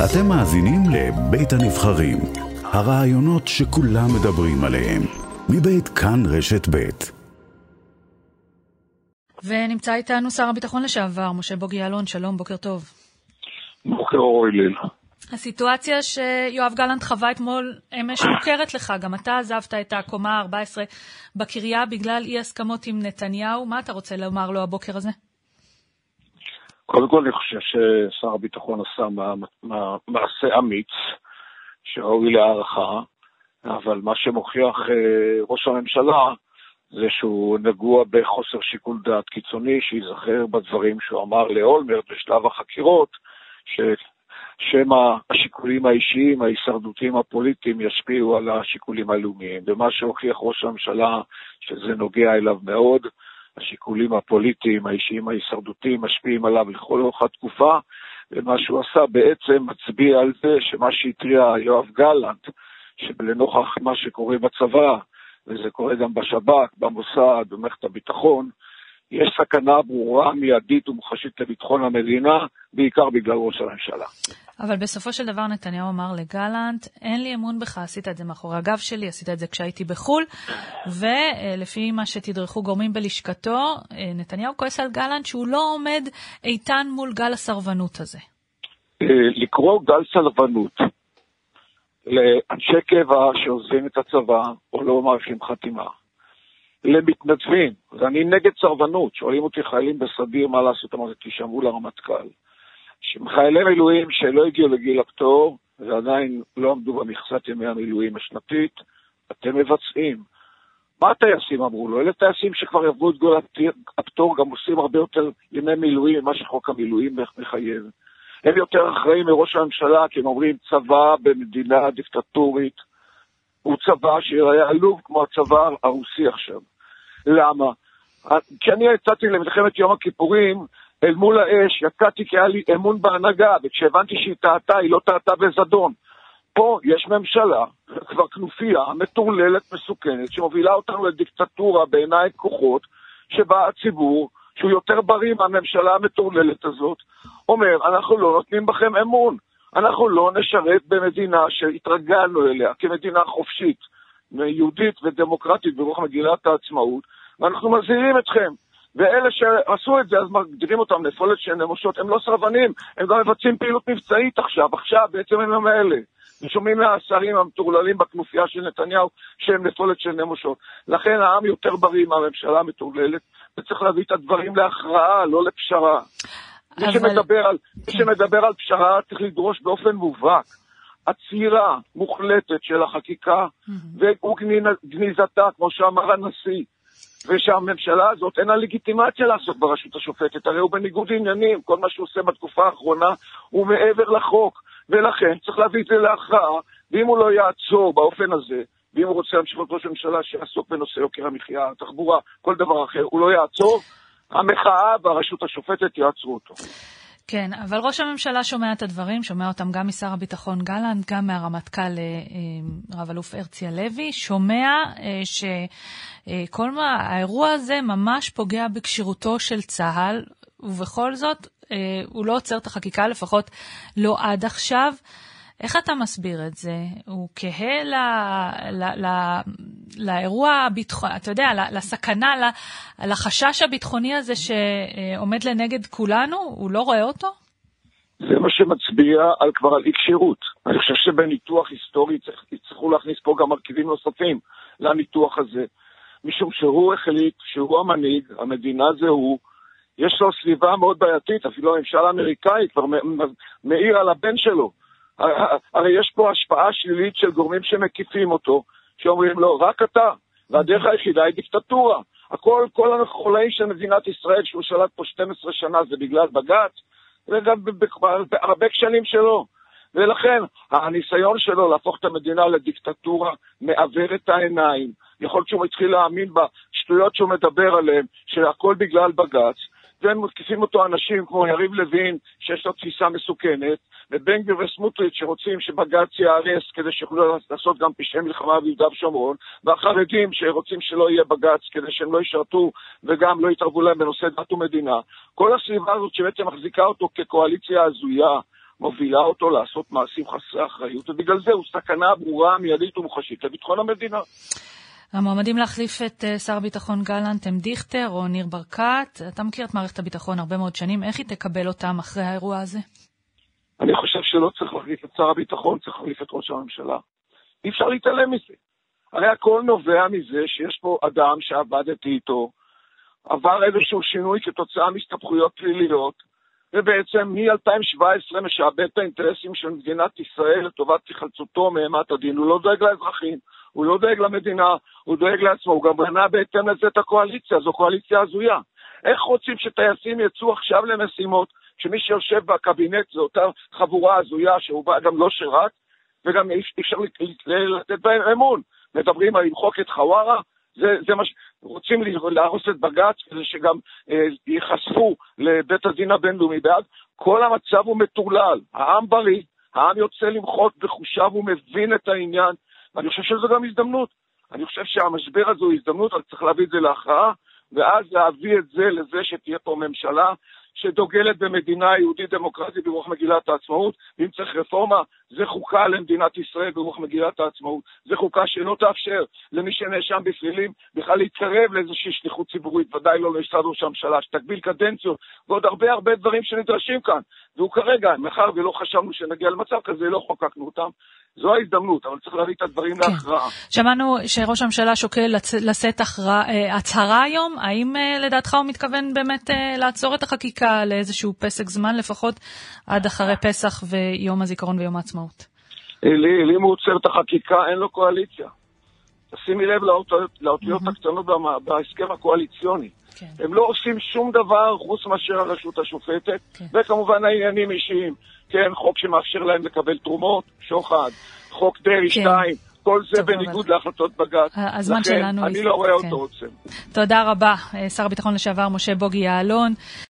אתם מאזינים לבית הנבחרים, הרעיונות שכולם מדברים עליהם, מבית כאן רשת בית. ונמצא איתנו שר הביטחון לשעבר, משה בוגי יעלון, שלום, בוקר טוב. בוקר אור הלל. הסיטואציה שיואב גלנט חווה אתמול אמש מוכרת לך, גם אתה עזבת את הקומה ה-14 בקריה בגלל אי הסכמות עם נתניהו, מה אתה רוצה לומר לו הבוקר הזה? קודם כל אני חושב ששר הביטחון עשה מעשה אמיץ, שראוי להערכה, אבל מה שמוכיח אה, ראש הממשלה זה שהוא נגוע בחוסר שיקול דעת קיצוני, שייזכר בדברים שהוא אמר לאולמרט בשלב החקירות, ששמא השיקולים האישיים, ההישרדותיים הפוליטיים ישפיעו על השיקולים הלאומיים. ומה שהוכיח ראש הממשלה, שזה נוגע אליו מאוד, השיקולים הפוליטיים, האישיים, ההישרדותיים, משפיעים עליו לכל אורך התקופה, ומה שהוא עשה בעצם מצביע על זה שמה שהתריע יואב גלנט, שלנוכח מה שקורה בצבא, וזה קורה גם בשב"כ, במוסד, במערכת הביטחון, יש סכנה ברורה, מיידית ומוחשית לביטחון המדינה, בעיקר בגלל ראש הממשלה. אבל בסופו של דבר נתניהו אמר לגלנט, אין לי אמון בך, עשית את זה מאחורי הגב שלי, עשית את זה כשהייתי בחו"ל, ולפי מה שתדרכו גורמים בלשכתו, נתניהו כועס על גלנט שהוא לא עומד איתן מול גל הסרבנות הזה. אה, לקרוא גל סרבנות לאנשי קבע שעוזבים את הצבא או לא מעריכים חתימה, למתנדבים, ואני נגד סרבנות, שואלים אותי חיילים בסדיר מה לעשות, אמרתי, תשמעו לרמטכ"ל. חיילי מילואים שלא הגיעו לגיל הפטור ועדיין לא עמדו במכסת ימי המילואים השנתית, אתם מבצעים. מה הטייסים אמרו לו? אלה טייסים שכבר עברו את גול הפטור, גם עושים הרבה יותר ימי מילואים ממה שחוק המילואים מחייב. הם יותר אחראים מראש הממשלה, כי הם אומרים צבא במדינה דיקטטורית הוא צבא שיראה עלוב כמו הצבא הרוסי עכשיו. למה? כשאני יצאתי למלחמת יום הכיפורים, אל מול האש, יצאתי כי היה לי אמון בהנהגה, וכשהבנתי שהיא טעתה, היא לא טעתה בזדון. פה יש ממשלה, כבר כנופיה מטורללת, מסוכנת, שמובילה אותנו לדיקטטורה בעיניי כוחות, שבה הציבור, שהוא יותר בריא מהממשלה המטורללת הזאת, אומר, אנחנו לא נותנים בכם אמון. אנחנו לא נשרת במדינה שהתרגלנו אליה כמדינה חופשית, יהודית ודמוקרטית ברוח מגילת העצמאות, ואנחנו מזהירים אתכם. ואלה שעשו את זה, אז מגדירים אותם נפולת של נמושות, הם לא סרבנים, הם גם מבצעים פעילות מבצעית עכשיו, עכשיו, בעצם הם האלה. ושומעים מהשרים המטורללים בכנופיה של נתניהו שהם נפולת של נמושות. לכן העם יותר בריא מהממשלה המטורללת, וצריך להביא את הדברים להכרעה, לא לפשרה. אבל... מי, שמדבר על, מי שמדבר על פשרה צריך לדרוש באופן מובהק עצירה מוחלטת של החקיקה mm-hmm. וגניזתה, כמו שאמר הנשיא. ושהממשלה הזאת אין לה לגיטימציה לעסוק ברשות השופטת, הרי הוא בניגוד עניינים, כל מה שהוא עושה בתקופה האחרונה הוא מעבר לחוק, ולכן צריך להביא את זה להכרעה, ואם הוא לא יעצור באופן הזה, ואם הוא רוצה להמשיך להיות ראש הממשלה שיעסוק בנושא יוקר המחיה, התחבורה, כל דבר אחר, הוא לא יעצור, המחאה והרשות השופטת יעצרו אותו. כן, אבל ראש הממשלה שומע את הדברים, שומע אותם גם משר הביטחון גלנט, גם מהרמטכ"ל אה, אה, רב-אלוף הרצי הלוי, שומע אה, שכל מה, האירוע הזה ממש פוגע בכשירותו של צה"ל, ובכל זאת הוא לא עוצר את החקיקה, לפחות לא עד עכשיו. איך אתה מסביר את זה? הוא כהה לאירוע הביטחוני, אתה יודע, לסכנה, לחשש הביטחוני הזה שעומד לנגד כולנו? הוא לא רואה אותו? זה מה שמצביע על כבר על אי כשירות. אני חושב שבניתוח היסטורי יצטרכו להכניס פה גם מרכיבים נוספים לניתוח הזה. משום שהוא החליט שהוא המנהיג, המדינה זה הוא, יש לו סביבה מאוד בעייתית, אפילו הממשל האמריקאי כבר מעיר על הבן שלו. הרי יש פה השפעה שלילית של גורמים שמקיפים אותו, שאומרים לו, רק אתה, והדרך היחידה היא דיקטטורה. הכל, כל החולאים של מדינת ישראל, שהוא שלט פה 12 שנה, זה בגלל בג"ץ, וגם בהרבה כשלים שלו. ולכן, הניסיון שלו להפוך את המדינה לדיקטטורה מעוור את העיניים. יכול להיות שהוא התחיל להאמין בשטויות שהוא מדבר עליהן, שהכל בגלל בג"ץ, והם מתקיפים אותו אנשים כמו יריב לוין, שיש לו תפיסה מסוכנת, ובן גביר וסמוטריץ' שרוצים שבג"ץ ייהרס כדי שיוכלו לעשות גם פשעי מלחמה ביהודה ושומרון, והחרדים שרוצים שלא יהיה בג"ץ כדי שהם לא ישרתו וגם לא יתערבו להם בנושא דת ומדינה. כל הסביבה הזאת שבעצם מחזיקה אותו כקואליציה הזויה, מובילה אותו לעשות מעשים חסרי אחריות, ובגלל זה הוא סכנה ברורה, מיידית ומוחשית לביטחון המדינה. המועמדים להחליף את אה, שר הביטחון גלנט הם דיכטר או ניר ברקת. אתה מכיר את מערכת הביטחון הרבה מאוד שנים, איך היא תקבל אותם אחרי האירוע הזה? אני חושב שלא צריך להחליף את שר הביטחון, צריך להחליף את ראש הממשלה. אי אפשר להתעלם מזה. הרי הכל נובע מזה שיש פה אדם שעבדתי איתו, עבר איזשהו שינוי כתוצאה מהסתבכויות פליליות, ובעצם מ-2017 משעבד את האינטרסים של מדינת ישראל לטובת היחלצותו מאימת הדין. הוא לא דואג לאזרחים, הוא לא דואג למדינה, הוא דואג לעצמו, הוא גם בנה בהתאם לזה את הקואליציה, זו קואליציה הזויה. איך רוצים שטייסים יצאו עכשיו למשימות, שמי שיושב בקבינט זו אותה חבורה הזויה שהוא גם לא שירת, וגם אי אפשר לתת בהם אמון. מדברים על למחוק את חווארה, זה, זה מה ש... רוצים להרוס את בג"ץ כדי שגם אה, ייחשפו לבית הדין הבינלאומי בעד. כל המצב הוא מטורלל. העם בריא, העם יוצא למחות בחושיו, הוא מבין את העניין, ואני חושב שזו גם הזדמנות. אני חושב שהמשבר הזה הוא הזדמנות, אבל צריך להביא את זה להכרעה, ואז להביא את זה לזה שתהיה פה ממשלה שדוגלת במדינה יהודית דמוקרטית ברוח מגילת העצמאות, ואם צריך רפורמה, זה חוקה למדינת ישראל ברוח מגילת העצמאות. זה חוקה שלא תאפשר למי שנאשם בפלילים בכלל להתקרב לאיזושהי שליחות ציבורית, ודאי לא למשרד ראש הממשלה, שתגביל קדנציות, ועוד הרבה הרבה דברים שנדרשים כאן. והוא כרגע, מאחר ולא חשבנו שנגיע למצב כזה, לא חוקקנו אותם. זו ההזדמנות, אבל צריך להביא את הדברים כן. להכרעה. שמענו שראש הממשלה שוקל לשאת אה, הצהרה היום. האם אה, לדעתך הוא מתכוון באמת אה, לעצור את החקיקה לאיזשהו פסק זמן, לפחות עד אחרי פסח ויום הזיכרון ויום העצמאות? אם הוא עוצר את החקיקה, אין לו קואליציה. תשימי לב לאותיות, לאותיות הקטנות בהסכם הקואליציוני. כן. הם לא עושים שום דבר חוץ מאשר הרשות השופטת, כן. וכמובן העניינים אישיים. כן, חוק שמאפשר להם לקבל תרומות, שוחד, חוק דרעי 2, כן. כל זה בניגוד להחלטות בג"ץ. הזמן שלנו... לכן, אני לא רואה כן. אותו עוצר. תודה רבה, שר הביטחון לשעבר משה בוגי יעלון.